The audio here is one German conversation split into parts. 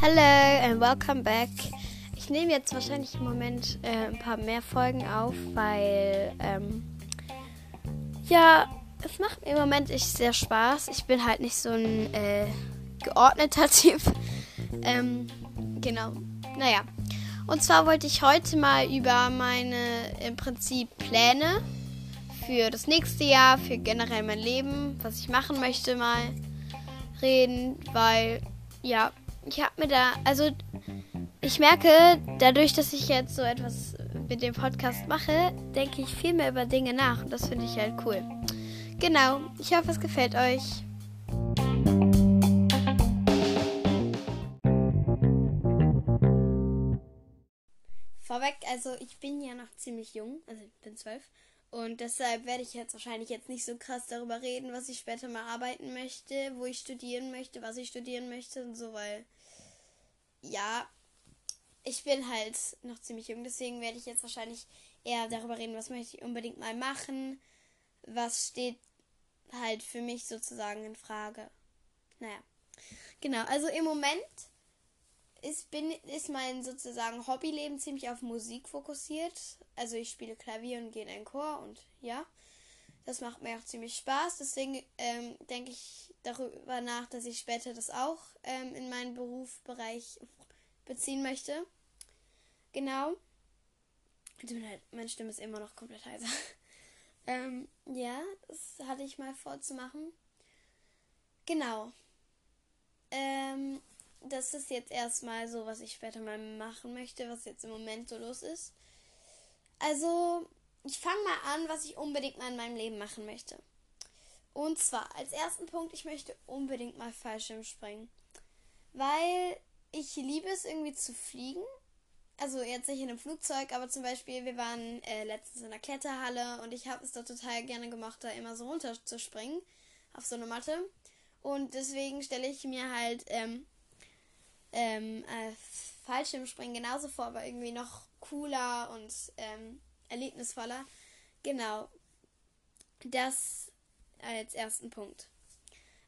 Hello and welcome back. Ich nehme jetzt wahrscheinlich im Moment äh, ein paar mehr Folgen auf, weil ähm, ja, es macht mir im Moment echt sehr Spaß. Ich bin halt nicht so ein äh, geordneter Typ. Ähm, genau. Naja. Und zwar wollte ich heute mal über meine im Prinzip Pläne für das nächste Jahr, für generell mein Leben, was ich machen möchte, mal reden, weil ja, ich habe mir da, also ich merke, dadurch, dass ich jetzt so etwas mit dem Podcast mache, denke ich viel mehr über Dinge nach und das finde ich halt cool. Genau, ich hoffe, es gefällt euch. Vorweg, also ich bin ja noch ziemlich jung, also ich bin zwölf. Und deshalb werde ich jetzt wahrscheinlich jetzt nicht so krass darüber reden, was ich später mal arbeiten möchte, wo ich studieren möchte, was ich studieren möchte und so, weil ja, ich bin halt noch ziemlich jung, deswegen werde ich jetzt wahrscheinlich eher darüber reden, was möchte ich unbedingt mal machen, was steht halt für mich sozusagen in Frage. Naja, genau, also im Moment ist, bin, ist mein sozusagen Hobbyleben ziemlich auf Musik fokussiert. Also ich spiele Klavier und gehe in einen Chor und ja, das macht mir auch ziemlich Spaß. Deswegen ähm, denke ich darüber nach, dass ich später das auch ähm, in meinen Berufsbereich beziehen möchte. Genau. Meine Stimme ist immer noch komplett heiser. ähm, ja, das hatte ich mal vorzumachen. Genau. Ähm, das ist jetzt erstmal so, was ich später mal machen möchte, was jetzt im Moment so los ist. Also, ich fange mal an, was ich unbedingt mal in meinem Leben machen möchte. Und zwar, als ersten Punkt, ich möchte unbedingt mal Fallschirm springen. Weil ich liebe es irgendwie zu fliegen. Also jetzt nicht in einem Flugzeug, aber zum Beispiel, wir waren äh, letztens in der Kletterhalle und ich habe es da total gerne gemacht, da immer so runter zu springen auf so eine Matte. Und deswegen stelle ich mir halt ähm, ähm, äh, Fallschirmspringen genauso vor, aber irgendwie noch cooler und ähm, erlebnisvoller. Genau. Das als ersten Punkt.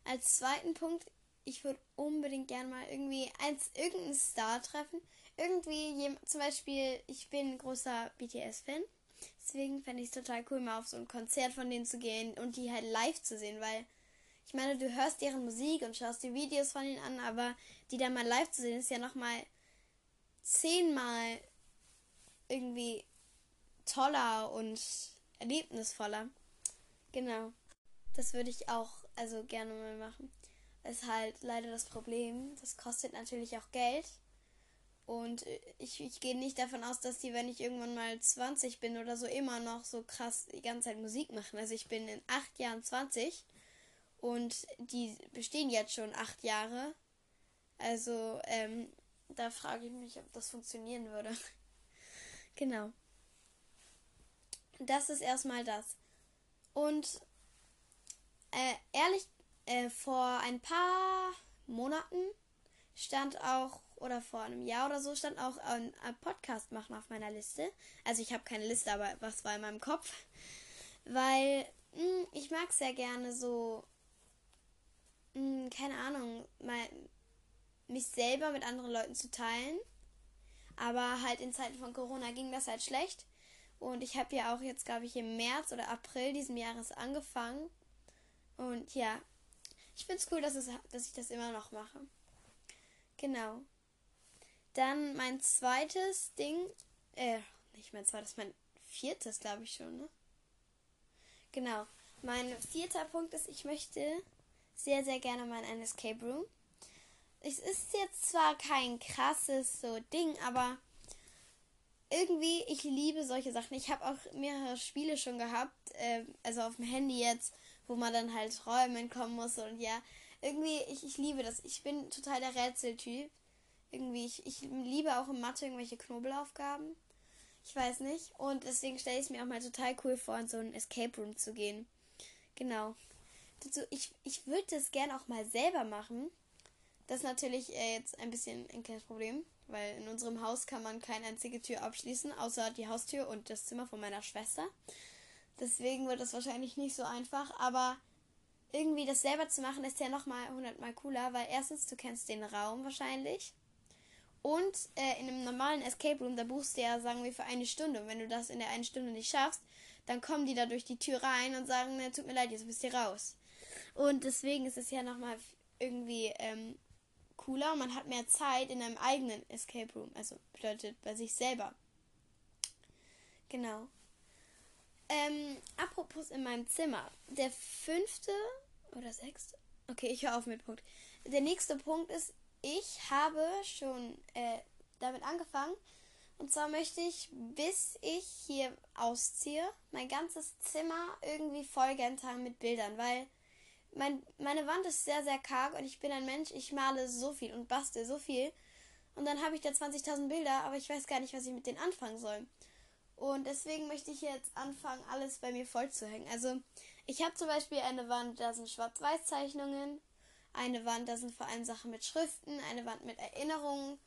Als zweiten Punkt, ich würde unbedingt gerne mal irgendwie eins, irgendeinen Star treffen. Irgendwie, zum Beispiel, ich bin großer BTS-Fan. Deswegen fände ich es total cool, mal auf so ein Konzert von denen zu gehen und die halt live zu sehen, weil ich meine, du hörst deren Musik und schaust die Videos von ihnen an, aber die dann mal live zu sehen, ist ja nochmal zehnmal irgendwie toller und erlebnisvoller. Genau. Das würde ich auch also gerne mal machen. Ist halt leider das Problem. Das kostet natürlich auch Geld. Und ich, ich gehe nicht davon aus, dass die, wenn ich irgendwann mal 20 bin oder so, immer noch so krass die ganze Zeit Musik machen. Also ich bin in acht Jahren 20 und die bestehen jetzt schon acht Jahre. Also, ähm, da frage ich mich, ob das funktionieren würde. genau. Das ist erstmal das. Und äh, ehrlich, äh, vor ein paar Monaten stand auch, oder vor einem Jahr oder so, stand auch ein, ein Podcast machen auf meiner Liste. Also ich habe keine Liste, aber was war in meinem Kopf? Weil mh, hm, ich mag sehr gerne so mh, hm, keine Ahnung, mal mich selber mit anderen Leuten zu teilen. Aber halt in Zeiten von Corona ging das halt schlecht. Und ich habe ja auch jetzt, glaube ich, im März oder April diesen Jahres angefangen. Und ja, ich finde es cool, dass, es, dass ich das immer noch mache. Genau. Dann mein zweites Ding, äh, nicht mein zweites, mein viertes, glaube ich schon, ne? Genau. Mein vierter Punkt ist, ich möchte sehr, sehr gerne mal in ein Escape Room. Es ist jetzt zwar kein krasses so Ding, aber irgendwie, ich liebe solche Sachen. Ich habe auch mehrere Spiele schon gehabt, äh, also auf dem Handy jetzt, wo man dann halt Räume entkommen muss und ja, irgendwie, ich, ich liebe das. Ich bin total der Rätseltyp. Irgendwie, ich, ich liebe auch in Mathe irgendwelche Knobelaufgaben. Ich weiß nicht. Und deswegen stelle ich es mir auch mal total cool vor, in so ein Escape Room zu gehen. Genau so, ich, ich würde das gerne auch mal selber machen. Das ist natürlich äh, jetzt ein bisschen ein kleines Problem, weil in unserem Haus kann man keine einzige Tür abschließen, außer die Haustür und das Zimmer von meiner Schwester. Deswegen wird das wahrscheinlich nicht so einfach, aber irgendwie das selber zu machen, ist ja nochmal hundertmal cooler, weil erstens, du kennst den Raum wahrscheinlich. Und äh, in einem normalen Escape Room, da buchst du ja, sagen wir, für eine Stunde. Und wenn du das in der einen Stunde nicht schaffst, dann kommen die da durch die Tür rein und sagen, tut mir leid, jetzt bist du raus. Und deswegen ist es ja nochmal irgendwie ähm, cooler. Man hat mehr Zeit in einem eigenen Escape Room. Also bedeutet bei sich selber. Genau. Ähm, apropos in meinem Zimmer. Der fünfte oder sechste? Okay, ich höre auf mit Punkt. Der nächste Punkt ist, ich habe schon äh, damit angefangen. Und zwar möchte ich, bis ich hier ausziehe, mein ganzes Zimmer irgendwie haben mit Bildern, weil mein, meine Wand ist sehr, sehr karg und ich bin ein Mensch, ich male so viel und bastel so viel. Und dann habe ich da 20.000 Bilder, aber ich weiß gar nicht, was ich mit denen anfangen soll. Und deswegen möchte ich jetzt anfangen, alles bei mir voll zu hängen. Also, ich habe zum Beispiel eine Wand, da sind Schwarz-Weiß-Zeichnungen, eine Wand, da sind vor allem Sachen mit Schriften, eine Wand mit Erinnerungen.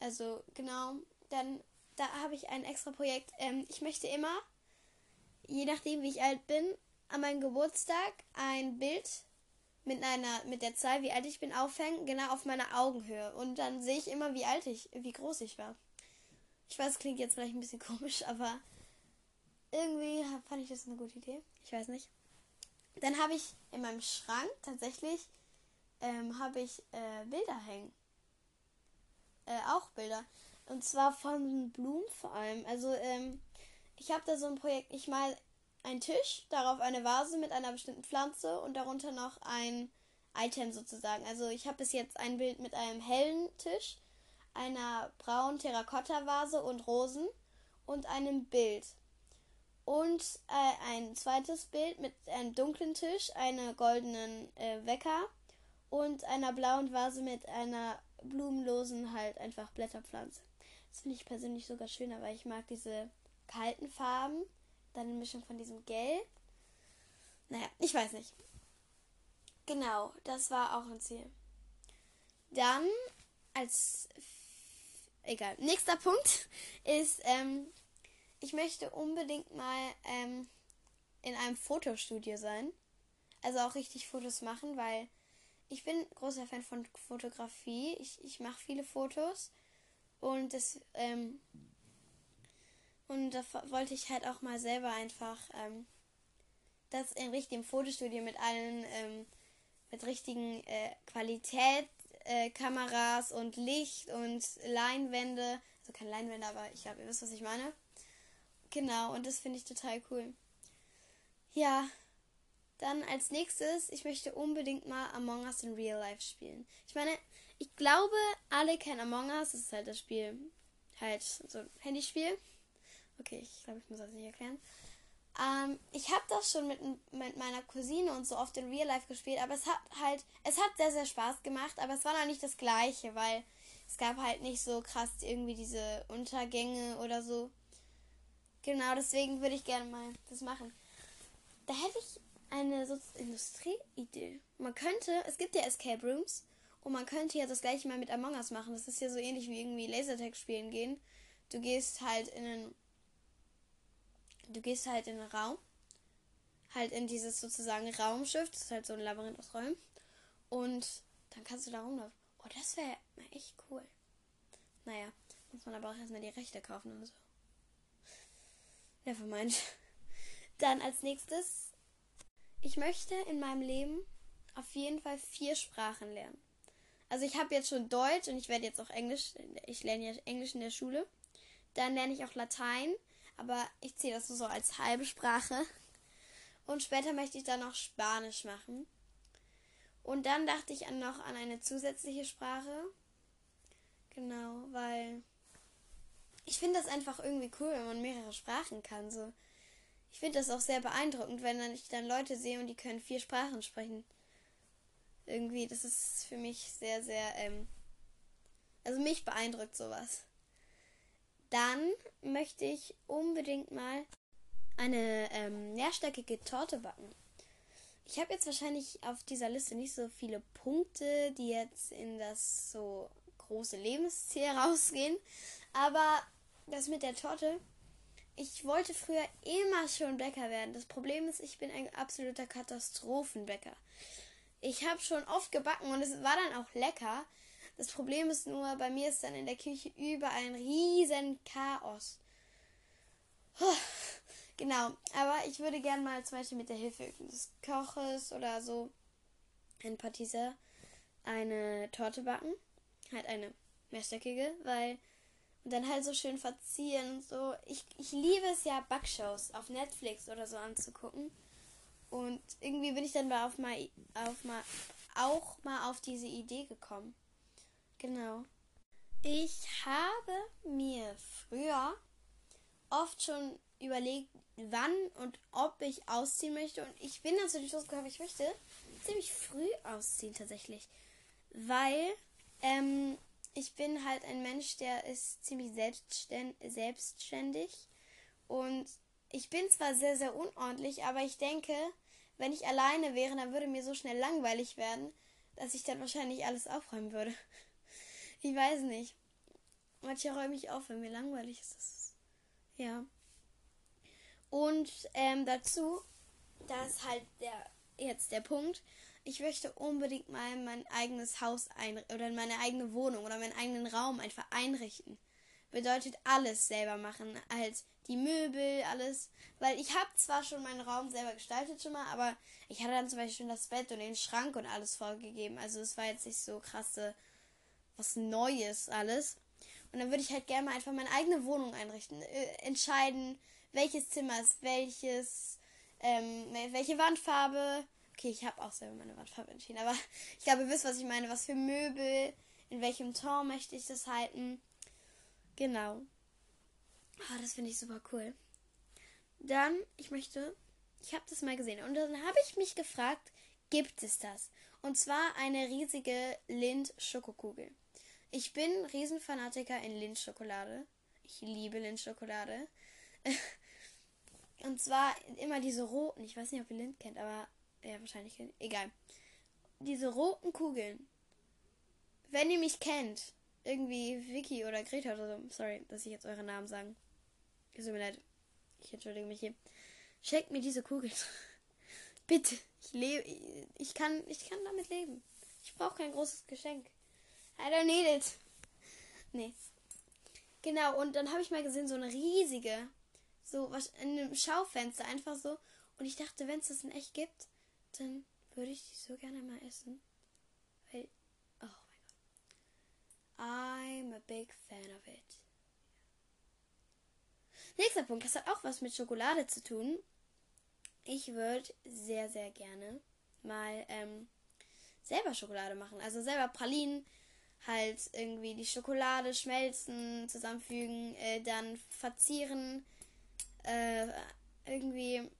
Also, genau. Dann, da habe ich ein extra Projekt. Ähm, ich möchte immer, je nachdem, wie ich alt bin, an meinem Geburtstag ein Bild mit einer, mit der Zahl, wie alt ich bin, aufhängen, genau auf meiner Augenhöhe. Und dann sehe ich immer, wie alt ich, wie groß ich war. Ich weiß, klingt jetzt vielleicht ein bisschen komisch, aber irgendwie fand ich das eine gute Idee. Ich weiß nicht. Dann habe ich in meinem Schrank tatsächlich ähm, habe ich äh, Bilder hängen. Äh, auch Bilder. Und zwar von Blumen vor allem. Also ähm, ich habe da so ein Projekt. Ich mal einen Tisch, darauf eine Vase mit einer bestimmten Pflanze und darunter noch ein Item sozusagen. Also ich habe bis jetzt ein Bild mit einem hellen Tisch, einer braunen Terrakotta-Vase und Rosen und einem Bild. Und äh, ein zweites Bild mit einem dunklen Tisch, einem goldenen äh, Wecker und einer blauen Vase mit einer blumenlosen, halt einfach Blätterpflanze. Das finde ich persönlich sogar schöner, weil ich mag diese kalten Farben dann eine Mischung von diesem Gelb. Naja, ich weiß nicht. Genau, das war auch ein Ziel. Dann als egal. Nächster Punkt ist, ähm, ich möchte unbedingt mal ähm, in einem Fotostudio sein. Also auch richtig Fotos machen, weil ich bin großer Fan von Fotografie. Ich, ich mache viele Fotos und das ähm, und da wollte ich halt auch mal selber einfach ähm, das in richtigem Fotostudio mit allen, ähm, mit richtigen äh, Qualitätskameras äh, und Licht und Leinwände. Also keine Leinwände, aber ich glaube, ihr wisst, was ich meine. Genau, und das finde ich total cool. Ja, dann als nächstes, ich möchte unbedingt mal Among Us in Real Life spielen. Ich meine, ich glaube, alle kennen Among Us. Das ist halt das Spiel, halt so ein Handyspiel. Okay, ich glaube, ich muss das nicht erklären. Ähm, ich habe das schon mit, mit meiner Cousine und so oft in Real Life gespielt, aber es hat halt, es hat sehr, sehr Spaß gemacht, aber es war noch nicht das gleiche, weil es gab halt nicht so krass irgendwie diese Untergänge oder so. Genau, deswegen würde ich gerne mal das machen. Da hätte ich eine so Industrieidee. Man könnte, es gibt ja Escape Rooms und man könnte ja das gleiche mal mit Among Us machen. Das ist ja so ähnlich wie irgendwie Lasertag spielen gehen. Du gehst halt in einen du gehst halt in den Raum, halt in dieses sozusagen Raumschiff, das ist halt so ein Labyrinth aus Räumen. Und dann kannst du da rumlaufen. Oh, das wäre echt cool. Naja, muss man aber auch erstmal die Rechte kaufen und so. Nevermind. Dann als nächstes, ich möchte in meinem Leben auf jeden Fall vier Sprachen lernen. Also ich habe jetzt schon Deutsch und ich werde jetzt auch Englisch, ich lerne ja Englisch in der Schule. Dann lerne ich auch Latein aber ich ziehe das so als halbe Sprache. Und später möchte ich dann noch Spanisch machen. Und dann dachte ich an noch an eine zusätzliche Sprache. Genau, weil ich finde das einfach irgendwie cool, wenn man mehrere Sprachen kann. So. Ich finde das auch sehr beeindruckend, wenn ich dann Leute sehe und die können vier Sprachen sprechen. Irgendwie, das ist für mich sehr, sehr, ähm, also mich beeindruckt sowas. Dann möchte ich unbedingt mal eine ähm, nährstärkige Torte backen. Ich habe jetzt wahrscheinlich auf dieser Liste nicht so viele Punkte, die jetzt in das so große Lebensziel rausgehen. Aber das mit der Torte, ich wollte früher immer schon Bäcker werden. Das Problem ist, ich bin ein absoluter Katastrophenbäcker. Ich habe schon oft gebacken und es war dann auch lecker. Das Problem ist nur, bei mir ist dann in der Küche überall ein riesen Chaos. Genau, aber ich würde gerne mal zum Beispiel mit der Hilfe des Koches oder so ein Patiser eine Torte backen. Halt eine mehrstöckige, weil und dann halt so schön verzieren und so. Ich, ich liebe es ja, Backshows auf Netflix oder so anzugucken. Und irgendwie bin ich dann mal auf mal, auf mal auch mal auf diese Idee gekommen. Genau. Ich habe mir früher oft schon überlegt, wann und ob ich ausziehen möchte. Und ich bin dann zu dem Schluss gekommen, ich möchte ziemlich früh ausziehen tatsächlich. Weil ähm, ich bin halt ein Mensch, der ist ziemlich selbstständig. Und ich bin zwar sehr, sehr unordentlich, aber ich denke, wenn ich alleine wäre, dann würde mir so schnell langweilig werden, dass ich dann wahrscheinlich alles aufräumen würde. Ich weiß nicht. Manche räume ich auf, wenn mir langweilig ist. Ja. Und ähm, dazu, das ist halt der, jetzt der Punkt, ich möchte unbedingt mal mein eigenes Haus ein oder meine eigene Wohnung oder meinen eigenen Raum einfach einrichten. Bedeutet alles selber machen, halt die Möbel, alles. Weil ich habe zwar schon meinen Raum selber gestaltet schon mal, aber ich hatte dann zum Beispiel schon das Bett und den Schrank und alles vorgegeben. Also es war jetzt nicht so krasse, was Neues alles. Und dann würde ich halt gerne mal einfach meine eigene Wohnung einrichten. Äh, entscheiden, welches Zimmer ist welches, ähm, welche Wandfarbe, Okay, ich habe auch selber meine Wandfarbe entschieden, aber ich glaube, ihr wisst, was ich meine. Was für Möbel, in welchem Ton möchte ich das halten. Genau. Oh, das finde ich super cool. Dann, ich möchte, ich habe das mal gesehen und dann habe ich mich gefragt, gibt es das? Und zwar eine riesige Lind-Schokokugel. Ich bin Riesenfanatiker in Lind-Schokolade. Ich liebe Lind-Schokolade. und zwar immer diese roten. Ich weiß nicht, ob ihr Lind kennt, aber ja, wahrscheinlich. Egal. Diese roten Kugeln. Wenn ihr mich kennt, irgendwie Vicky oder Greta oder so, sorry, dass ich jetzt eure Namen sagen. Es tut mir leid. Ich entschuldige mich hier. Schenkt mir diese Kugeln. Bitte. Ich lebe. Ich kann, ich kann damit leben. Ich brauche kein großes Geschenk. I don't need it. Nee. Genau, und dann habe ich mal gesehen, so eine riesige, so was in einem Schaufenster, einfach so. Und ich dachte, wenn es das in echt gibt, dann würde ich die so gerne mal essen. Weil, oh mein Gott. I'm a big fan of it. Nächster Punkt, das hat auch was mit Schokolade zu tun. Ich würde sehr, sehr gerne mal ähm, selber Schokolade machen. Also selber Pralinen, halt irgendwie die Schokolade schmelzen, zusammenfügen, äh, dann verzieren, äh, irgendwie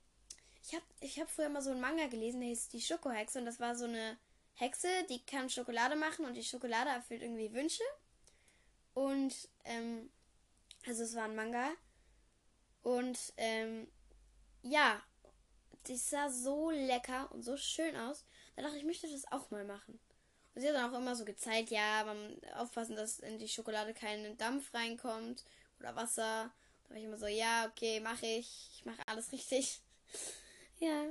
ich habe ich hab früher mal so einen Manga gelesen, der hieß Die Schokohexe. Und das war so eine Hexe, die kann Schokolade machen und die Schokolade erfüllt irgendwie Wünsche. Und, ähm, also es war ein Manga. Und, ähm, ja, das sah so lecker und so schön aus. Da dachte ich, ich möchte das auch mal machen. Und sie hat dann auch immer so gezeigt, ja, man aufpassen, dass in die Schokolade kein Dampf reinkommt oder Wasser. Da war ich immer so, ja, okay, mache ich. Ich mache alles richtig. Ja,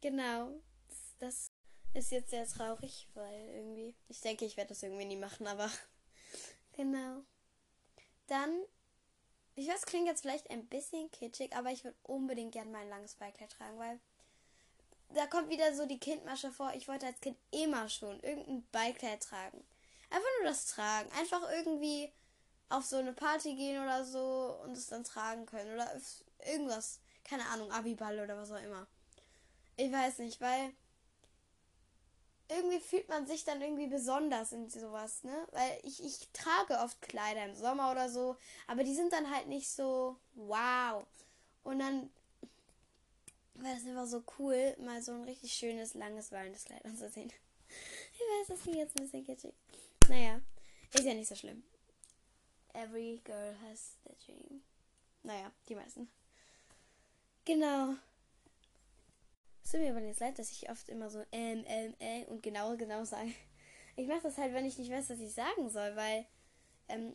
genau. Das, das ist jetzt sehr traurig, weil irgendwie. Ich denke, ich werde das irgendwie nie machen, aber. genau. Dann. Ich weiß, klingt jetzt vielleicht ein bisschen kitschig, aber ich würde unbedingt gerne mein langes Beikleid tragen, weil da kommt wieder so die Kindmasche vor. Ich wollte als Kind immer schon irgendein Beikleid tragen. Einfach nur das tragen. Einfach irgendwie auf so eine Party gehen oder so und es dann tragen können. Oder irgendwas. Keine Ahnung, Abiball oder was auch immer. Ich weiß nicht, weil irgendwie fühlt man sich dann irgendwie besonders in sowas, ne? Weil ich, ich trage oft Kleider im Sommer oder so, aber die sind dann halt nicht so wow. Und dann war das einfach so cool, mal so ein richtig schönes, langes, wallendes Kleid anzusehen. Ich weiß, das klingt jetzt ein bisschen kitschig. Naja, ist ja nicht so schlimm. Every girl has the dream. Naja, die meisten. Genau. Es tut mir aber jetzt leid, dass ich oft immer so ähm, ähm, äh und genau, genau sage. Ich mache das halt, wenn ich nicht weiß, was ich sagen soll, weil, ähm,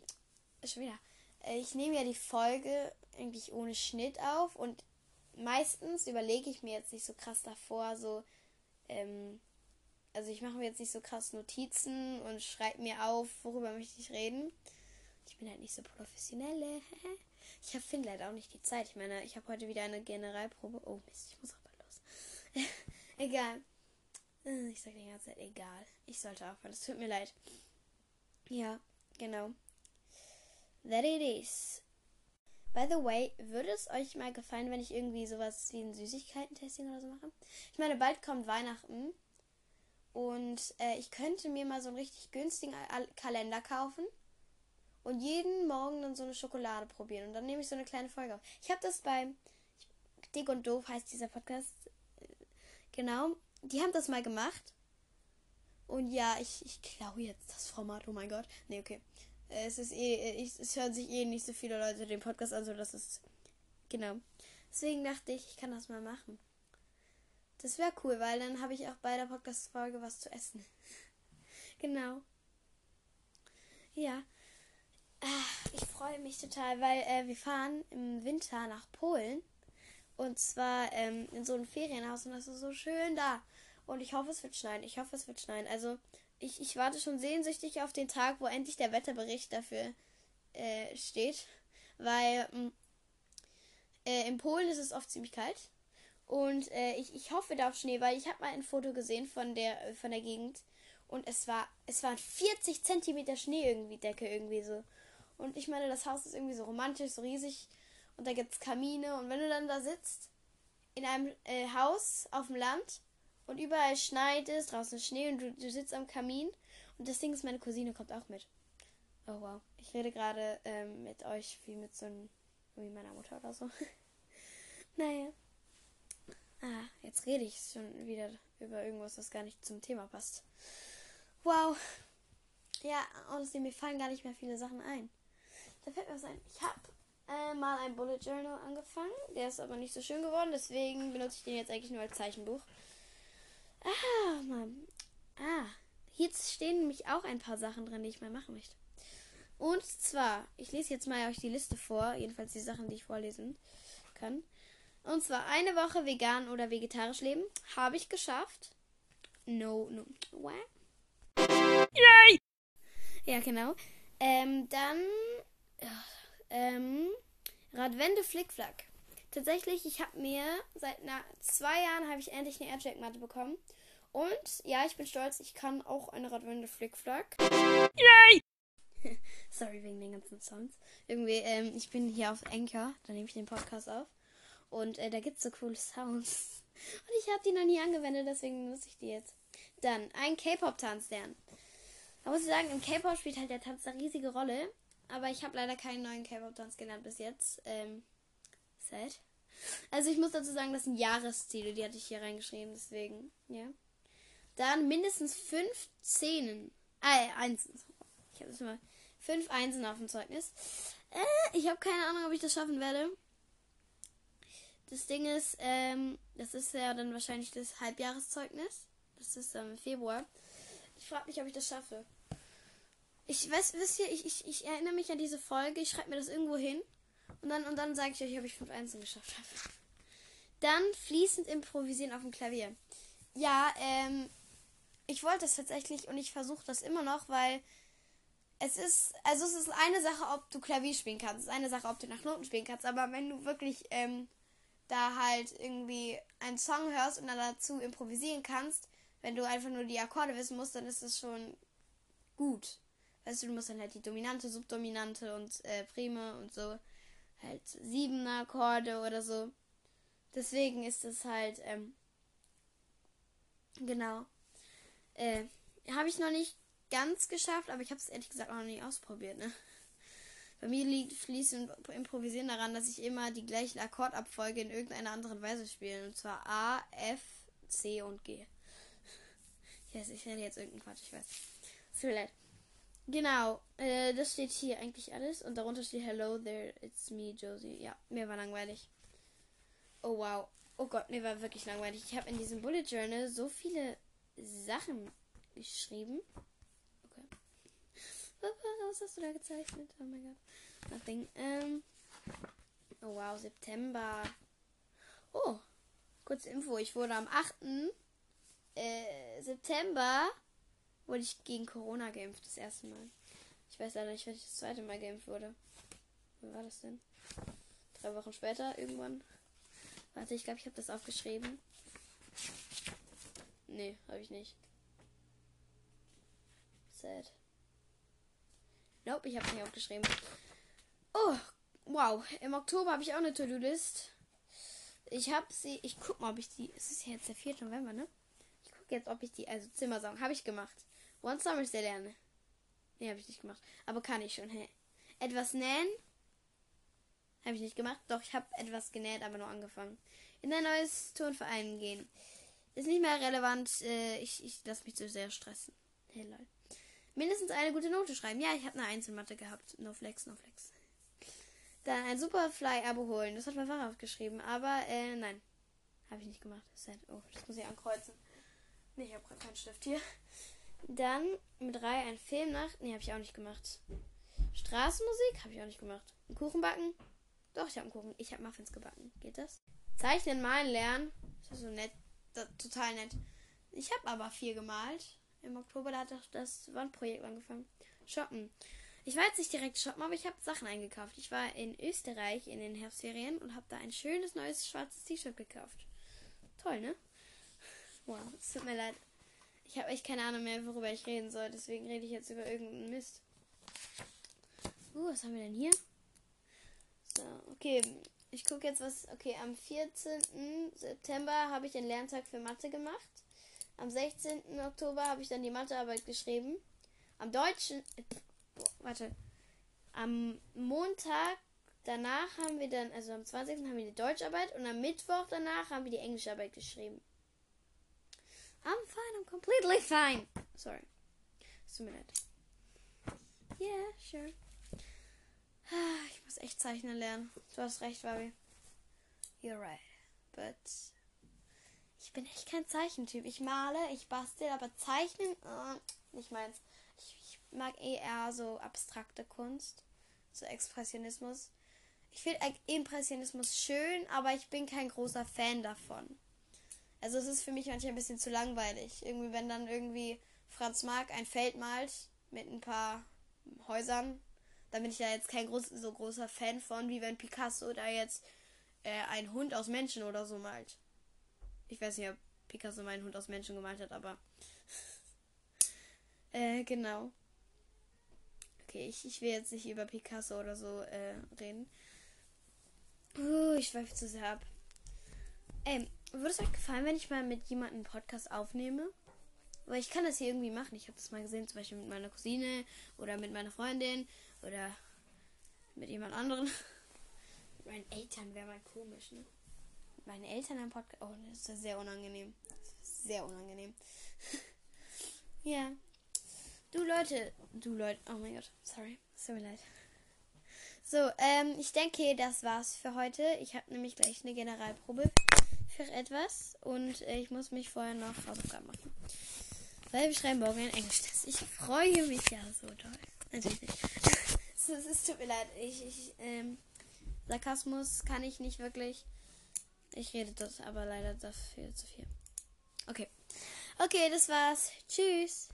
schon wieder. Äh, ich nehme ja die Folge eigentlich ohne Schnitt auf und meistens überlege ich mir jetzt nicht so krass davor, so, ähm, also ich mache mir jetzt nicht so krass Notizen und schreibe mir auf, worüber möchte ich reden. Ich bin halt nicht so professionell. ich habe finde leider auch nicht die Zeit. Ich meine, ich habe heute wieder eine Generalprobe. Oh Mist, ich muss bald los. egal. Äh, ich sage die ganze Zeit egal. Ich sollte aufhören. Es tut mir leid. Ja, genau. That it is. By the way, würde es euch mal gefallen, wenn ich irgendwie sowas wie ein Süßigkeiten-Testing oder so mache? Ich meine, bald kommt Weihnachten. Und äh, ich könnte mir mal so einen richtig günstigen Kalender kaufen und jeden Morgen dann so eine Schokolade probieren. Und dann nehme ich so eine kleine Folge auf. Ich habe das bei Dick und Doof heißt dieser Podcast. Genau. Die haben das mal gemacht. Und ja, ich, ich klaue jetzt das Format. Oh mein Gott. Nee, okay. Es ist eh, ich, es hören sich eh nicht so viele Leute den Podcast an, so das ist. Genau. Deswegen dachte ich, ich kann das mal machen. Das wäre cool, weil dann habe ich auch bei der Podcast-Folge was zu essen. genau. Ja. Ach, ich freue mich total, weil äh, wir fahren im Winter nach Polen. Und zwar ähm, in so ein Ferienhaus und das ist so schön da. Und ich hoffe, es wird schneien. Ich hoffe, es wird schneien. Also, ich, ich warte schon sehnsüchtig auf den Tag, wo endlich der Wetterbericht dafür äh, steht. Weil mm, äh, in Polen ist es oft ziemlich kalt. Und äh, ich, ich hoffe da auf Schnee, weil ich habe mal ein Foto gesehen von der, von der Gegend. Und es war, es waren 40 Zentimeter Schnee irgendwie, Decke irgendwie so. Und ich meine, das Haus ist irgendwie so romantisch, so riesig. Und da gibt es Kamine. Und wenn du dann da sitzt, in einem äh, Haus auf dem Land und überall schneit es, draußen Schnee und du, du sitzt am Kamin. Und das Ding ist, meine Cousine kommt auch mit. Oh wow. Ich rede gerade ähm, mit euch wie mit so einem, wie meiner Mutter oder so. naja. Ah, jetzt rede ich schon wieder über irgendwas, was gar nicht zum Thema passt. Wow. Ja, außerdem, mir fallen gar nicht mehr viele Sachen ein. Da fällt mir was ein. Ich habe äh, mal ein Bullet Journal angefangen. Der ist aber nicht so schön geworden, deswegen benutze ich den jetzt eigentlich nur als Zeichenbuch. Ah, Mann. Ah, hier stehen nämlich auch ein paar Sachen drin, die ich mal machen möchte. Und zwar, ich lese jetzt mal euch die Liste vor, jedenfalls die Sachen, die ich vorlesen kann. Und zwar eine Woche vegan oder vegetarisch leben. Habe ich geschafft. No, no. What? Yay! Ja, genau. Ähm, dann ähm, Radwende Flickflack. Tatsächlich, ich habe mir seit na, zwei Jahren habe ich endlich eine Airjack-Matte bekommen. Und ja, ich bin stolz, ich kann auch eine Radwende Flickflack. Yay! Sorry wegen den ganzen Sounds. Irgendwie, ähm, ich bin hier auf Anchor, da nehme ich den Podcast auf. Und äh, da gibt es so coole Sounds. Und ich habe die noch nie angewendet, deswegen nutze ich die jetzt. Dann ein K-Pop-Tanz lernen. Da muss ich sagen, im K-Pop spielt halt der Tanz eine riesige Rolle. Aber ich habe leider keinen neuen K-Pop-Tanz gelernt bis jetzt. Ähm, sad. Also ich muss dazu sagen, das sind Jahresziele, die hatte ich hier reingeschrieben, deswegen, ja. Dann mindestens fünf Zehnen. Äh, Einsen. Ich habe jetzt mal fünf Einsen auf dem Zeugnis. Äh, ich habe keine Ahnung, ob ich das schaffen werde. Das Ding ist, ähm, das ist ja dann wahrscheinlich das Halbjahreszeugnis. Das ist ähm, im Februar. Ich frage mich, ob ich das schaffe. Ich weiß, wisst ihr, ich, ich, ich erinnere mich an diese Folge. Ich schreibe mir das irgendwo hin. Und dann, und dann sage ich euch, ob ich 5 Einsen geschafft habe. Dann fließend improvisieren auf dem Klavier. Ja, ähm, ich wollte es tatsächlich und ich versuche das immer noch, weil es ist, also es ist eine Sache, ob du Klavier spielen kannst. Es ist eine Sache, ob du nach Noten spielen kannst. Aber wenn du wirklich ähm, da halt irgendwie einen Song hörst und dann dazu improvisieren kannst, wenn du einfach nur die Akkorde wissen musst, dann ist es schon gut. Weißt du, du musst dann halt die Dominante, Subdominante und äh, Prime und so halt sieben Akkorde oder so. Deswegen ist es halt, ähm, genau. Äh, habe ich noch nicht ganz geschafft, aber ich habe es ehrlich gesagt auch noch nicht ausprobiert, ne? Bei mir liegt Fließen Improvisieren daran, dass ich immer die gleichen Akkordabfolge in irgendeiner anderen Weise spiele. Und zwar A, F, C und G. Yes, ich hätte jetzt irgendeinen Quatsch, ich weiß. Tut mir leid. Genau, äh, das steht hier eigentlich alles. Und darunter steht Hello there, it's me, Josie. Ja, mir war langweilig. Oh wow. Oh Gott, mir war wirklich langweilig. Ich habe in diesem Bullet Journal so viele Sachen geschrieben. Okay. Was hast du da gezeichnet? Oh mein Gott. Nothing. Ähm. Oh wow, September. Oh, kurze Info. Ich wurde am 8. Äh, September wurde ich gegen Corona geimpft, das erste Mal. Ich weiß leider nicht, wenn ich das zweite Mal geimpft wurde. Wann war das denn? Drei Wochen später, irgendwann. Warte, ich glaube, ich habe das aufgeschrieben. Nee, habe ich nicht. Sad. Nope, ich habe nicht aufgeschrieben. Oh, wow. Im Oktober habe ich auch eine To-Do-List. Ich habe sie. Ich guck mal, ob ich die. Es ist ja jetzt der 4. November, ne? Ich gucke jetzt, ob ich die. Also Zimmersauen habe ich gemacht. One Summer sehr lernen. Nee, habe ich nicht gemacht. Aber kann ich schon. Hä? Etwas nähen. Habe ich nicht gemacht. Doch, ich habe etwas genäht, aber nur angefangen. In ein neues Turnverein gehen. Ist nicht mehr relevant. Äh, ich ich lasse mich zu sehr stressen. Hey, lol. Mindestens eine gute Note schreiben. Ja, ich habe eine Einzelmatte gehabt. No flex, no flex. Dann ein Superfly-Abo holen. Das hat mein Fahrer aufgeschrieben. Aber, äh, nein. Habe ich nicht gemacht. Sad. Oh, das muss ich ankreuzen. Nee, ich habe gerade keinen Stift hier. Dann mit drei ein Film nach. Nee, habe ich auch nicht gemacht. Straßenmusik habe ich auch nicht gemacht. Ein Kuchen backen? Doch, ich habe einen Kuchen. Ich habe Muffins gebacken. Geht das? Zeichnen, malen, lernen. Das ist so nett. Das, total nett. Ich habe aber viel gemalt. Im Oktober da hat doch das Wandprojekt angefangen. Shoppen. Ich war jetzt nicht direkt shoppen, aber ich habe Sachen eingekauft. Ich war in Österreich in den Herbstferien und habe da ein schönes neues schwarzes T-Shirt gekauft. Toll, ne? Wow, es tut mir leid. Ich habe echt keine Ahnung mehr, worüber ich reden soll. Deswegen rede ich jetzt über irgendeinen Mist. Uh, was haben wir denn hier? So, okay. Ich gucke jetzt was. Okay, am 14. September habe ich den Lerntag für Mathe gemacht. Am 16. Oktober habe ich dann die Mathearbeit geschrieben. Am deutschen. Äh, warte. Am Montag danach haben wir dann, also am 20. haben wir die Deutscharbeit und am Mittwoch danach haben wir die Englischarbeit geschrieben. I'm fine, I'm completely fine. Sorry. Es tut mir leid. Yeah, sure. Ich muss echt zeichnen lernen. Du hast recht, Fabi. You're right. But ich bin echt kein Zeichentyp. Ich male, ich bastel, aber zeichnen, äh, nicht meins. Ich, ich mag eh eher so abstrakte Kunst. So Expressionismus. Ich finde Impressionismus schön, aber ich bin kein großer Fan davon. Also es ist für mich manchmal ein bisschen zu langweilig. Irgendwie, wenn dann irgendwie Franz Marc ein Feld malt mit ein paar Häusern, dann bin ich da jetzt kein groß, so großer Fan von, wie wenn Picasso da jetzt äh, einen Hund aus Menschen oder so malt. Ich weiß nicht, ob Picasso meinen Hund aus Menschen gemalt hat, aber. äh, genau. Okay, ich, ich will jetzt nicht über Picasso oder so äh, reden. Uh, ich schweife zu sehr ab. Ey, würde es euch gefallen, wenn ich mal mit jemandem einen Podcast aufnehme? Weil ich kann das hier irgendwie machen. Ich habe das mal gesehen, zum Beispiel mit meiner Cousine oder mit meiner Freundin oder mit jemand anderem. mit meinen Eltern wäre mal komisch, ne? meine Eltern einen Podcast. Oh, das ist sehr unangenehm. Sehr unangenehm. ja. Du Leute. Du Leute. Oh mein Gott. Sorry. So leid. So, ähm, ich denke, das war's für heute. Ich habe nämlich gleich eine Generalprobe für etwas und äh, ich muss mich vorher noch Hausaufgaben machen. Weil wir schreiben morgen ein Englischtest. Ich freue mich ja so toll. Natürlich nicht. es, tut mir leid. Ich, ich, ähm, Sarkasmus kann ich nicht wirklich. Ich rede das aber leider dafür zu viel. Okay. Okay, das war's. Tschüss.